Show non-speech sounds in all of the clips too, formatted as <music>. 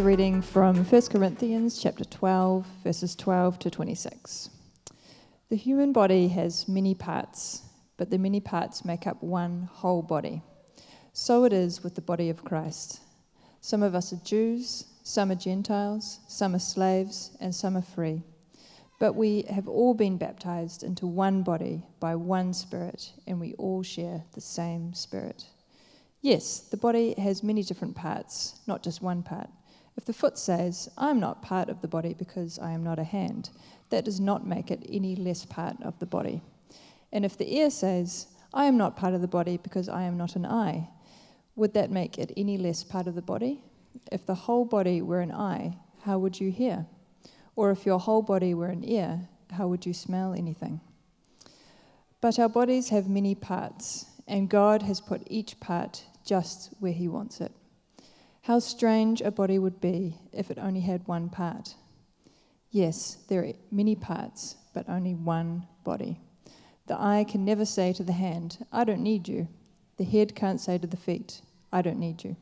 a reading from 1 Corinthians chapter 12, verses 12 to 26. The human body has many parts, but the many parts make up one whole body. So it is with the body of Christ. Some of us are Jews, some are Gentiles, some are slaves, and some are free. But we have all been baptized into one body by one Spirit, and we all share the same Spirit. Yes, the body has many different parts, not just one part. If the foot says, I am not part of the body because I am not a hand, that does not make it any less part of the body. And if the ear says, I am not part of the body because I am not an eye, would that make it any less part of the body? If the whole body were an eye, how would you hear? Or if your whole body were an ear, how would you smell anything? But our bodies have many parts, and God has put each part just where He wants it. How strange a body would be if it only had one part. Yes, there are many parts, but only one body. The eye can never say to the hand, I don't need you. The head can't say to the feet, I don't need you.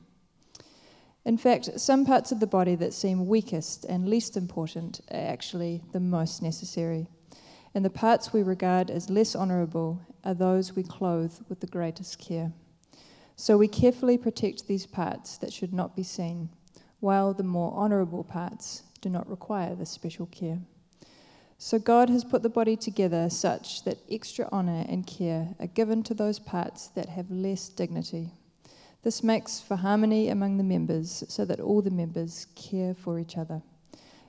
In fact, some parts of the body that seem weakest and least important are actually the most necessary. And the parts we regard as less honourable are those we clothe with the greatest care. So we carefully protect these parts that should not be seen, while the more honourable parts do not require this special care. So God has put the body together such that extra honour and care are given to those parts that have less dignity. This makes for harmony among the members so that all the members care for each other.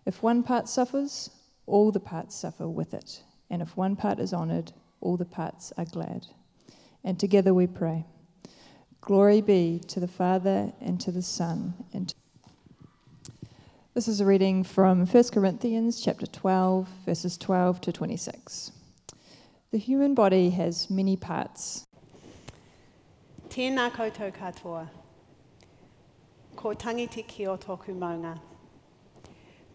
If one part suffers, all the parts suffer with it. And if one part is honoured, all the parts are glad. And together we pray. Glory be to the Father and to the Son and this is a reading from 1 Corinthians chapter 12 verses 12 to 26. The human body has many parts. Tēnā koutou katoa. Ko tangiti ki o tōku maunga.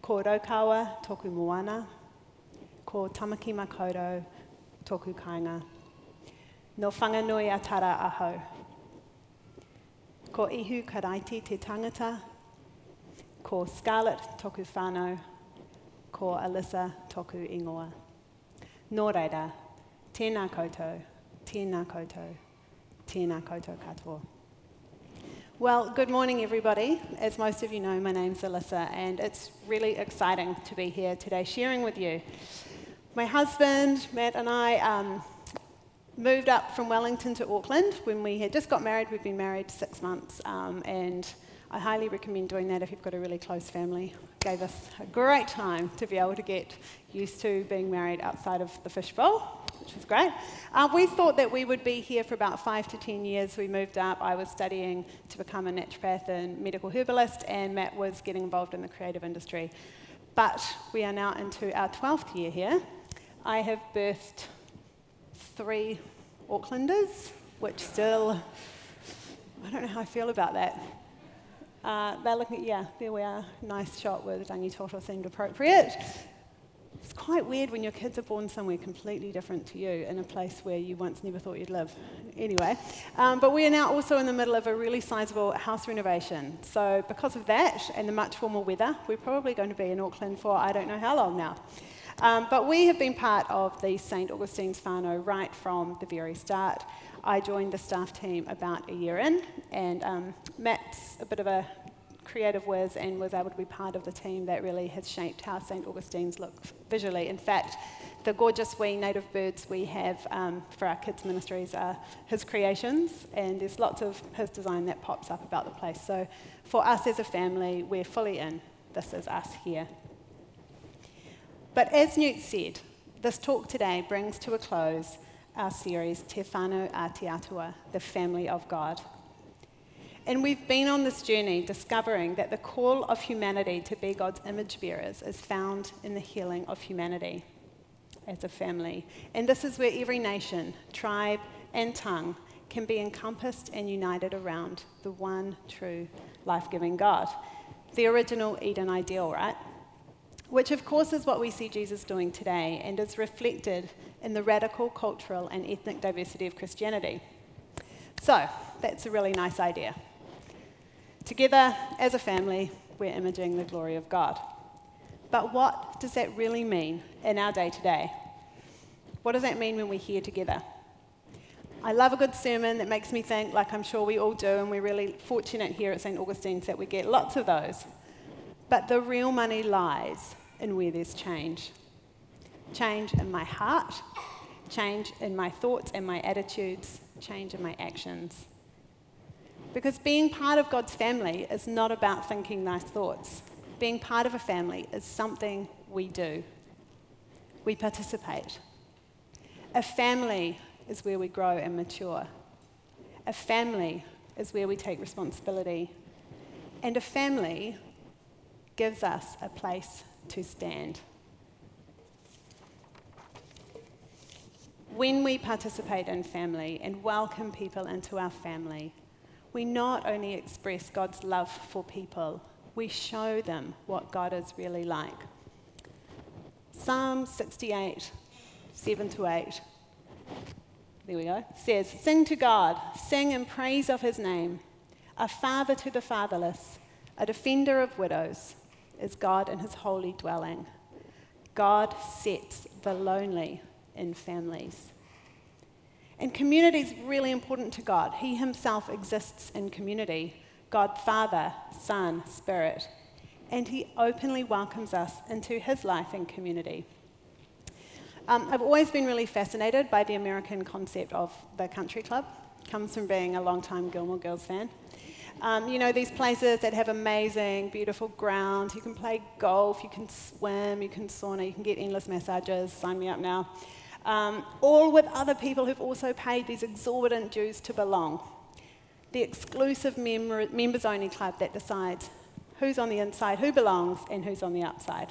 Ko raukawa tōku moana. Ko Tāmaki Makaurau tōku kainga. No whanganui tara aho. Ko ihu karaiti te tangata, ko Scarlett toku whānau, ko Alyssa toku ingoa. Nō reira, tēnā koutou, tēnā koutou, tēnā koutou katoa. Well, good morning, everybody. As most of you know, my name's Alyssa, and it's really exciting to be here today sharing with you. My husband, Matt, and I um, moved up from Wellington to Auckland when we had just got married. We'd been married six months, um, and I highly recommend doing that if you've got a really close family. Gave us a great time to be able to get used to being married outside of the fishbowl, which was great. Uh, we thought that we would be here for about five to ten years. We moved up. I was studying to become a naturopath and medical herbalist, and Matt was getting involved in the creative industry. But we are now into our 12th year here. I have birthed three Aucklanders, which still, I don't know how I feel about that. Uh, they're looking, yeah, there we are. Nice shot where the Rangitoto seemed appropriate. It's quite weird when your kids are born somewhere completely different to you in a place where you once never thought you'd live. Anyway, um, but we are now also in the middle of a really sizable house renovation. So, because of that and the much warmer weather, we're probably going to be in Auckland for I don't know how long now. Um, but we have been part of the St. Augustine's whānau right from the very start. I joined the staff team about a year in, and um, Matt's a bit of a creative whiz and was able to be part of the team that really has shaped how St. Augustine's look visually. In fact, the gorgeous wee native birds we have um, for our kids' ministries are his creations, and there's lots of his design that pops up about the place. So for us as a family, we're fully in. This is us here. But as Newt said, this talk today brings to a close our series Te Whānau the family of God. And we've been on this journey discovering that the call of humanity to be God's image bearers is found in the healing of humanity as a family. And this is where every nation, tribe, and tongue can be encompassed and united around the one true life giving God. The original Eden ideal, right? Which of course is what we see Jesus doing today and is reflected in the radical cultural and ethnic diversity of Christianity. So, that's a really nice idea. Together as a family, we're imaging the glory of God. But what does that really mean in our day to day? What does that mean when we're here together? I love a good sermon that makes me think, like I'm sure we all do, and we're really fortunate here at St. Augustine's that we get lots of those. But the real money lies in where there's change change in my heart, change in my thoughts and my attitudes, change in my actions. Because being part of God's family is not about thinking nice thoughts. Being part of a family is something we do, we participate. A family is where we grow and mature. A family is where we take responsibility. And a family gives us a place to stand. When we participate in family and welcome people into our family, we not only express God's love for people, we show them what God is really like. Psalm 68, 7 to 8 there we go, says, Sing to God, sing in praise of his name. A father to the fatherless, a defender of widows, is God in his holy dwelling. God sets the lonely in families. And community is really important to God. He himself exists in community God, Father, Son, Spirit. And he openly welcomes us into his life and community. Um, I've always been really fascinated by the American concept of the country club. Comes from being a long-time Gilmore Girls fan. Um, you know, these places that have amazing, beautiful grounds. You can play golf, you can swim, you can sauna, you can get endless massages. Sign me up now. Um, all with other people who've also paid these exorbitant dues to belong. The exclusive member, members only club that decides who's on the inside, who belongs, and who's on the outside.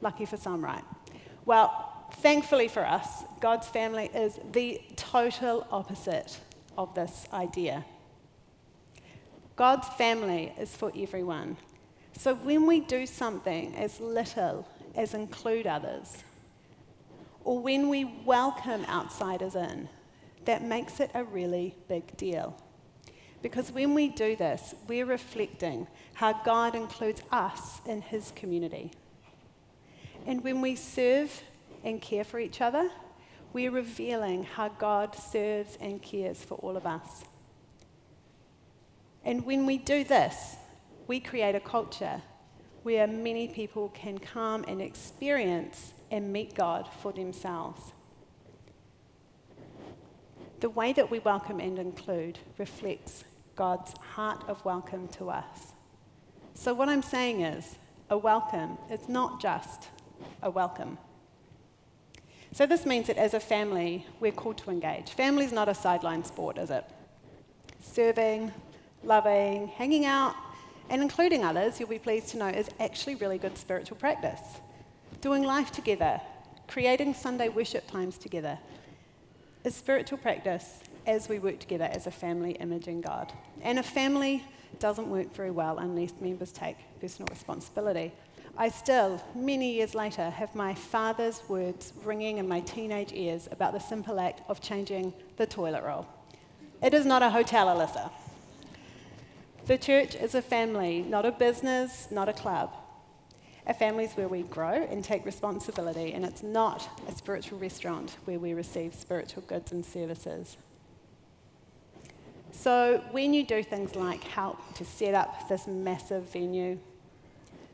Lucky for some, right? Well, Thankfully for us, God's family is the total opposite of this idea. God's family is for everyone. So when we do something as little as include others, or when we welcome outsiders in, that makes it a really big deal. Because when we do this, we're reflecting how God includes us in his community. And when we serve and care for each other, we're revealing how God serves and cares for all of us. And when we do this, we create a culture where many people can come and experience and meet God for themselves. The way that we welcome and include reflects God's heart of welcome to us. So, what I'm saying is, a welcome is not just a welcome. So this means that as a family, we're called to engage. Family is not a sideline sport, is it? Serving, loving, hanging out, and including others, you'll be pleased to know, is actually really good spiritual practice. Doing life together, creating Sunday worship times together, is spiritual practice as we work together as a family imaging God. And a family doesn't work very well unless members take personal responsibility. I still, many years later, have my father's words ringing in my teenage ears about the simple act of changing the toilet roll. It is not a hotel, Alyssa. The church is a family, not a business, not a club. A family is where we grow and take responsibility, and it's not a spiritual restaurant where we receive spiritual goods and services. So, when you do things like help to set up this massive venue,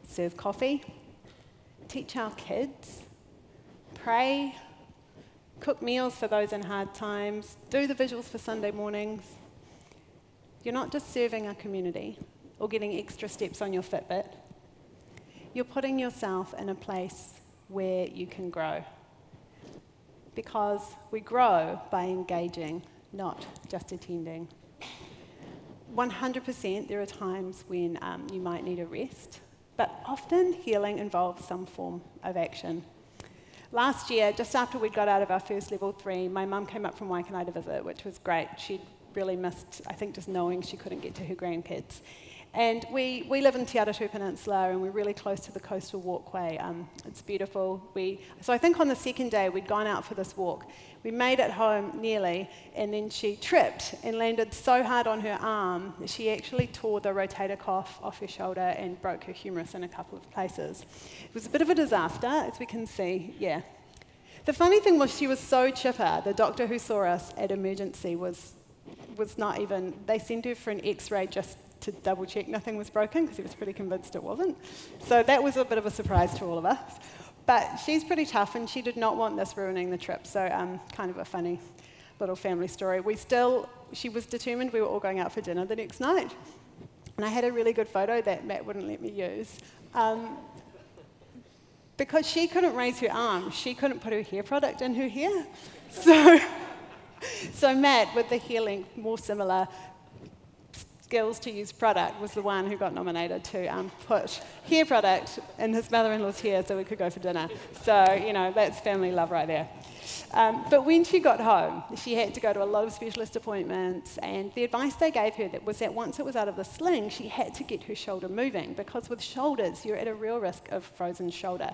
serve coffee, teach our kids, pray, cook meals for those in hard times, do the visuals for Sunday mornings. You're not just serving our community or getting extra steps on your Fitbit. You're putting yourself in a place where you can grow. Because we grow by engaging, not just attending. 100% there are times when um, you might need a rest but often healing involves some form of action. Last year, just after we got out of our first level three, my mum came up from Waikanae to visit, which was great. She'd really missed, I think, just knowing she couldn't get to her grandkids. And we, we live in Te Atatū Peninsula and we're really close to the coastal walkway. Um, it's beautiful. We, so I think on the second day we'd gone out for this walk. We made it home nearly, and then she tripped and landed so hard on her arm that she actually tore the rotator cuff off her shoulder and broke her humerus in a couple of places. It was a bit of a disaster, as we can see. Yeah. The funny thing was, she was so chipper. The doctor who saw us at emergency was, was not even, they sent her for an x ray just to double check nothing was broken because he was pretty convinced it wasn't. So that was a bit of a surprise to all of us. But she's pretty tough and she did not want this ruining the trip. So, um, kind of a funny little family story. We still, she was determined we were all going out for dinner the next night. And I had a really good photo that Matt wouldn't let me use. Um, because she couldn't raise her arm, she couldn't put her hair product in her hair. So, <laughs> <laughs> so Matt, with the healing, more similar, skills to use product was the one who got nominated to um, put hair product in his mother-in-law's hair so we could go for dinner. So, you know, that's family love right there. Um, but when she got home, she had to go to a lot of specialist appointments, and the advice they gave her that was that once it was out of the sling, she had to get her shoulder moving because with shoulders, you're at a real risk of frozen shoulder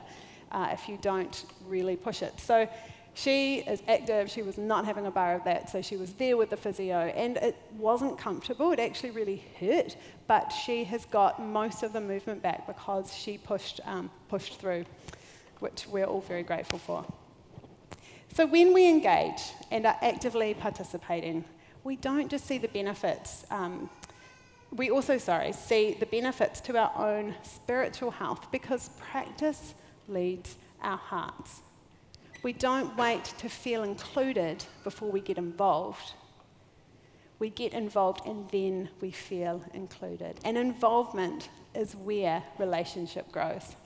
uh, if you don't really push it. So she is active, she was not having a bar of that, so she was there with the physio, and it wasn't comfortable, it actually really hurt, but she has got most of the movement back because she pushed, um, pushed through, which we're all very grateful for. So when we engage and are actively participating, we don't just see the benefits, um, we also, sorry, see the benefits to our own spiritual health because practice leads our hearts. We don't wait to feel included before we get involved. We get involved and then we feel included. And involvement is where relationship grows.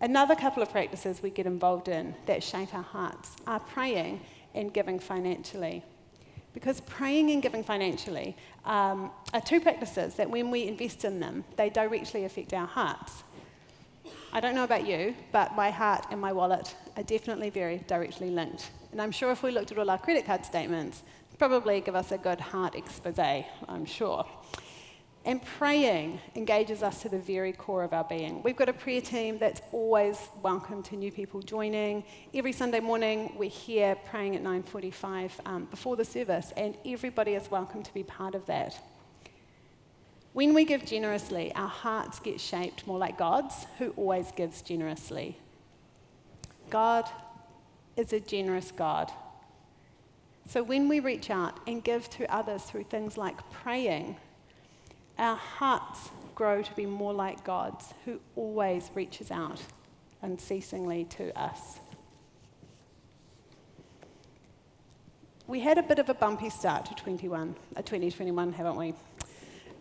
Another couple of practices we get involved in that shape our hearts are praying and giving financially. Because praying and giving financially um, are two practices that, when we invest in them, they directly affect our hearts. I don't know about you, but my heart and my wallet are definitely very directly linked. And I'm sure if we looked at all our credit card statements, probably give us a good heart expose, I'm sure. And praying engages us to the very core of our being. We've got a prayer team that's always welcome to new people joining. Every Sunday morning, we're here praying at 9:45 um, before the service, and everybody is welcome to be part of that. When we give generously, our hearts get shaped more like God's, who always gives generously. God is a generous God. So when we reach out and give to others through things like praying, our hearts grow to be more like God's, who always reaches out unceasingly to us. We had a bit of a bumpy start to 21, uh, 2021, haven't we?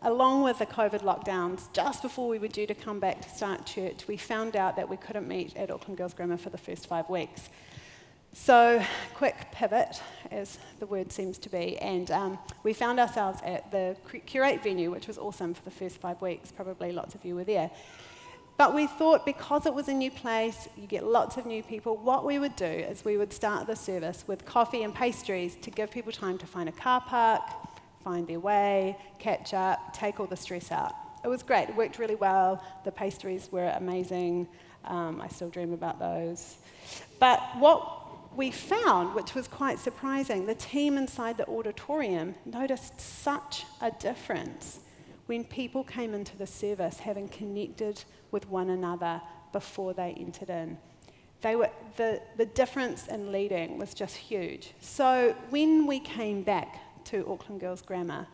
Along with the COVID lockdowns, just before we were due to come back to start church, we found out that we couldn't meet at Auckland Girls Grammar for the first five weeks. So, quick pivot, as the word seems to be, and um, we found ourselves at the Curate venue, which was awesome for the first five weeks. Probably lots of you were there. But we thought because it was a new place, you get lots of new people, what we would do is we would start the service with coffee and pastries to give people time to find a car park, find their way, catch up, take all the stress out. It was great. It worked really well. The pastries were amazing. Um, I still dream about those. But what we found, which was quite surprising, the team inside the auditorium noticed such a difference when people came into the service having connected with one another before they entered in. They were, the, the difference in leading was just huge. So when we came back to Auckland Girls Grammar,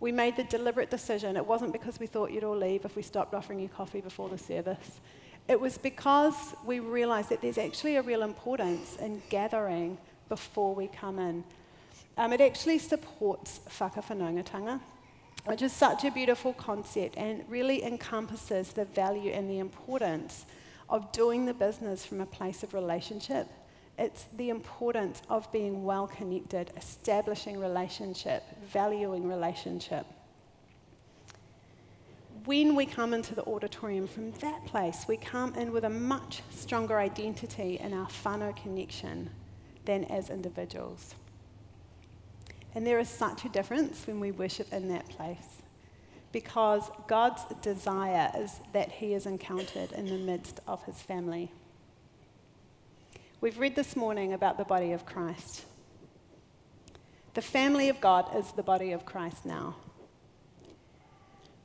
we made the deliberate decision. It wasn't because we thought you'd all leave if we stopped offering you coffee before the service. It was because we realised that there's actually a real importance in gathering before we come in. Um, it actually supports whakawhanaungatanga, which is such a beautiful concept and really encompasses the value and the importance of doing the business from a place of relationship it's the importance of being well connected, establishing relationship, valuing relationship. When we come into the auditorium from that place, we come in with a much stronger identity in our whānau connection than as individuals. And there is such a difference when we worship in that place because God's desire is that he is encountered in the midst of his family. We've read this morning about the body of Christ. The family of God is the body of Christ now.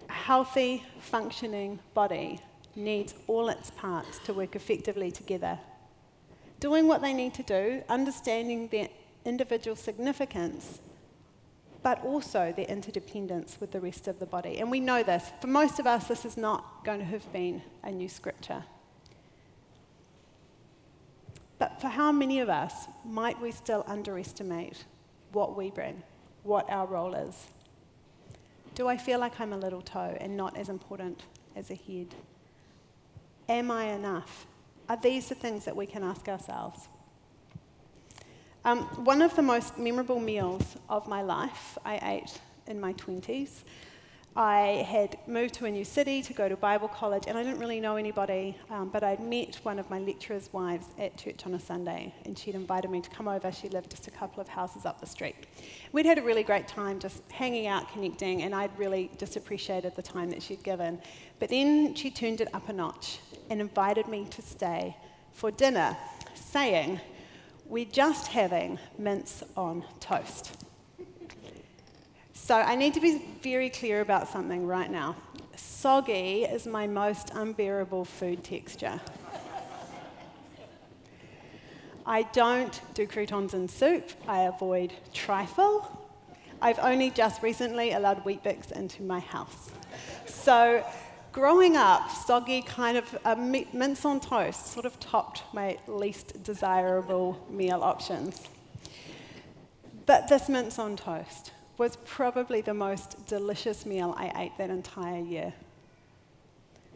A healthy, functioning body needs all its parts to work effectively together. Doing what they need to do, understanding their individual significance, but also their interdependence with the rest of the body. And we know this. For most of us, this is not going to have been a new scripture. But for how many of us might we still underestimate what we bring, what our role is? Do I feel like I'm a little toe and not as important as a head? Am I enough? Are these the things that we can ask ourselves? Um, one of the most memorable meals of my life I ate in my 20s. I had moved to a new city to go to Bible college, and I didn't really know anybody, um, but I'd met one of my lecturer's wives at church on a Sunday, and she'd invited me to come over. She lived just a couple of houses up the street. We'd had a really great time just hanging out, connecting, and I'd really just appreciated the time that she'd given. But then she turned it up a notch and invited me to stay for dinner, saying, we're just having mince on toast. So I need to be very clear about something right now. Soggy is my most unbearable food texture. I don't do croutons in soup. I avoid trifle. I've only just recently allowed Weet-Bix into my house. So growing up, soggy kind of uh, mince on toast sort of topped my least desirable meal options. But this mince on toast was probably the most delicious meal I ate that entire year.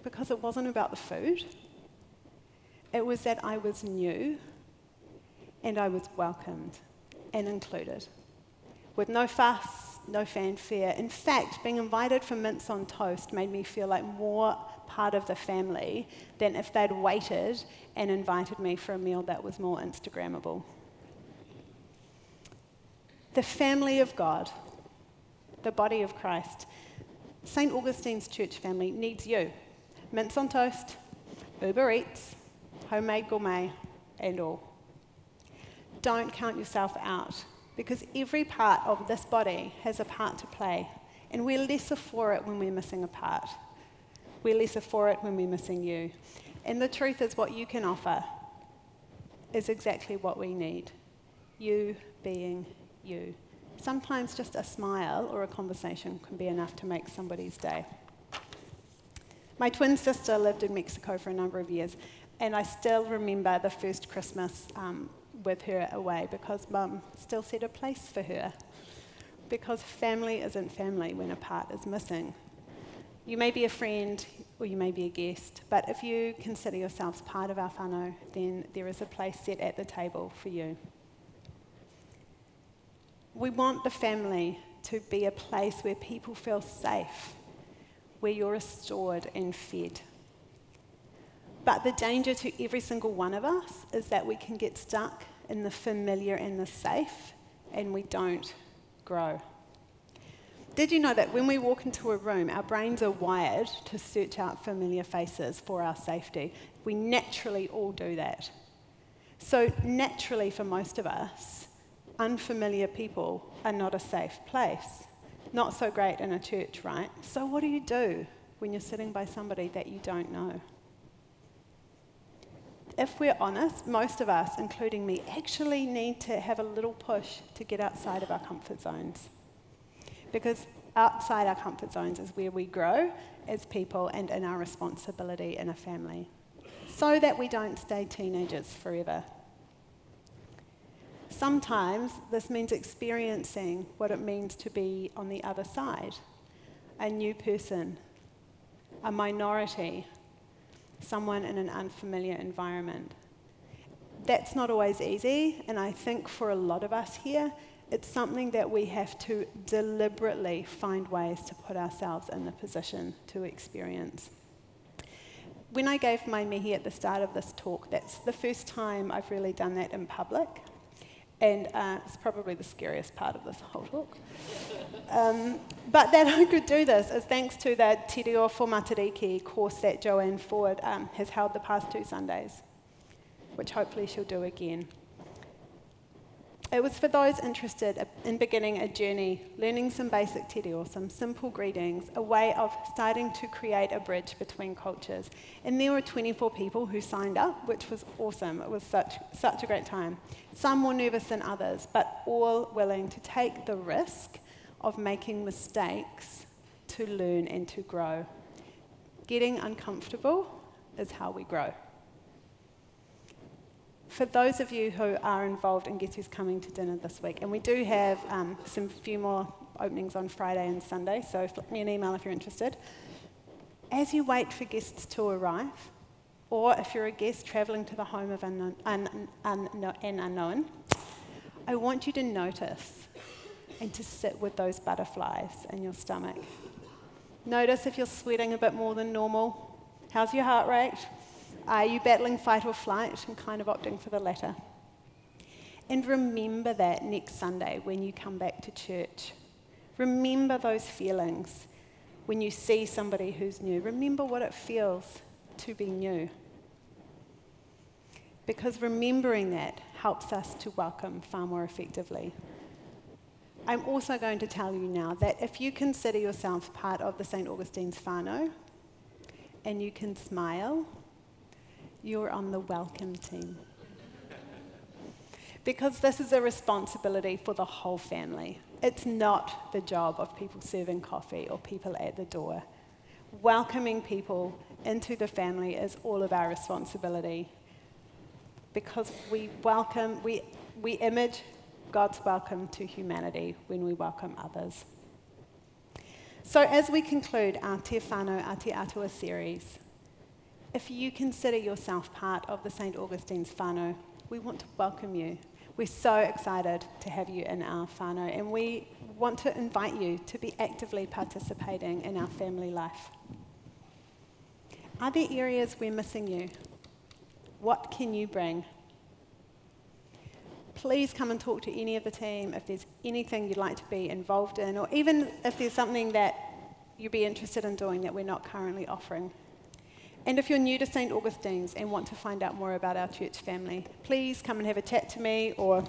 Because it wasn't about the food, it was that I was new and I was welcomed and included. With no fuss, no fanfare. In fact, being invited for mince on toast made me feel like more part of the family than if they'd waited and invited me for a meal that was more Instagrammable. The family of God, the body of Christ, St. Augustine's church family needs you. Mince on toast, Uber Eats, homemade gourmet, and all. Don't count yourself out because every part of this body has a part to play, and we're lesser for it when we're missing a part. We're lesser for it when we're missing you. And the truth is, what you can offer is exactly what we need you being you. Sometimes just a smile or a conversation can be enough to make somebody's day. My twin sister lived in Mexico for a number of years, and I still remember the first Christmas um, with her away because mum still set a place for her. Because family isn't family when a part is missing. You may be a friend or you may be a guest, but if you consider yourselves part of our whānau, then there is a place set at the table for you. We want the family to be a place where people feel safe, where you're restored and fed. But the danger to every single one of us is that we can get stuck in the familiar and the safe, and we don't grow. Did you know that when we walk into a room, our brains are wired to search out familiar faces for our safety? We naturally all do that. So, naturally, for most of us, unfamiliar people are not a safe place. Not so great in a church, right? So, what do you do when you're sitting by somebody that you don't know? if we're honest, most of us, including me, actually need to have a little push to get outside of our comfort zones. Because outside our comfort zones is where we grow as people and in our responsibility in a family, so that we don't stay teenagers forever. Sometimes this means experiencing what it means to be on the other side, a new person, a minority, someone in an unfamiliar environment. That's not always easy, and I think for a lot of us here, it's something that we have to deliberately find ways to put ourselves in the position to experience. When I gave my mihi at the start of this talk, that's the first time I've really done that in public. And uh, it's probably the scariest part of this whole talk. Um, but that I could do this is thanks to the Te Reo for Matariki course that Joanne Ford um, has held the past two Sundays, which hopefully she'll do again. It was for those interested in beginning a journey, learning some basic te reo, some simple greetings, a way of starting to create a bridge between cultures. And there were 24 people who signed up, which was awesome. It was such, such a great time. Some more nervous than others, but all willing to take the risk of making mistakes to learn and to grow. Getting uncomfortable is how we grow. For those of you who are involved in Guess Who's Coming to Dinner this week, and we do have um, some few more openings on Friday and Sunday, so flip me an email if you're interested. As you wait for guests to arrive, or if you're a guest travelling to the home of unknown, un, un, un, an unknown, I want you to notice and to sit with those butterflies in your stomach. Notice if you're sweating a bit more than normal. How's your heart rate? Are you battling fight or flight and kind of opting for the latter? And remember that next Sunday when you come back to church. Remember those feelings when you see somebody who's new. Remember what it feels to be new. Because remembering that helps us to welcome far more effectively. I'm also going to tell you now that if you consider yourself part of the St. Augustine's whānau and you can smile you're on the welcome team. because this is a responsibility for the whole family. It's not the job of people serving coffee or people at the door. Welcoming people into the family is all of our responsibility because we welcome, we, we image God's welcome to humanity when we welcome others. So, as we conclude our Te Whānau Ati Atua series, if you consider yourself part of the St. Augustine's whānau, we want to welcome you. We're so excited to have you in our whānau, and we want to invite you to be actively participating in our family life. Are there areas we're missing you? What can you bring? Please come and talk to any of the team if there's anything you'd like to be involved in, or even if there's something that you'd be interested in doing that we're not currently offering. And if you're new to St. Augustine's and want to find out more about our church family, please come and have a chat to me or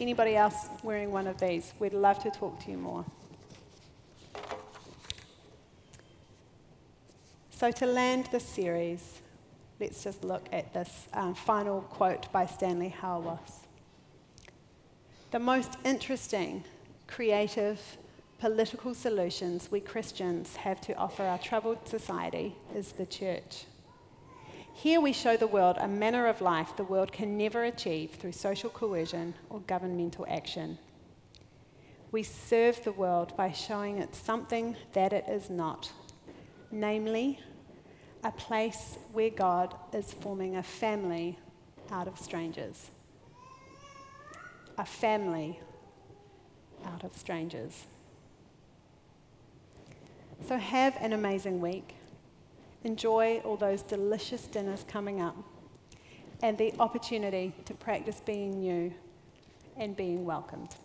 anybody else wearing one of these. We'd love to talk to you more. So, to land this series, let's just look at this um, final quote by Stanley Hauerwas. The most interesting, creative, political solutions we Christians have to offer our troubled society is the church. Here we show the world a manner of life the world can never achieve through social coercion or governmental action. We serve the world by showing it something that it is not, namely, a place where God is forming a family out of strangers. A family out of strangers. So have an amazing week. Enjoy all those delicious dinners coming up and the opportunity to practice being new and being welcomed.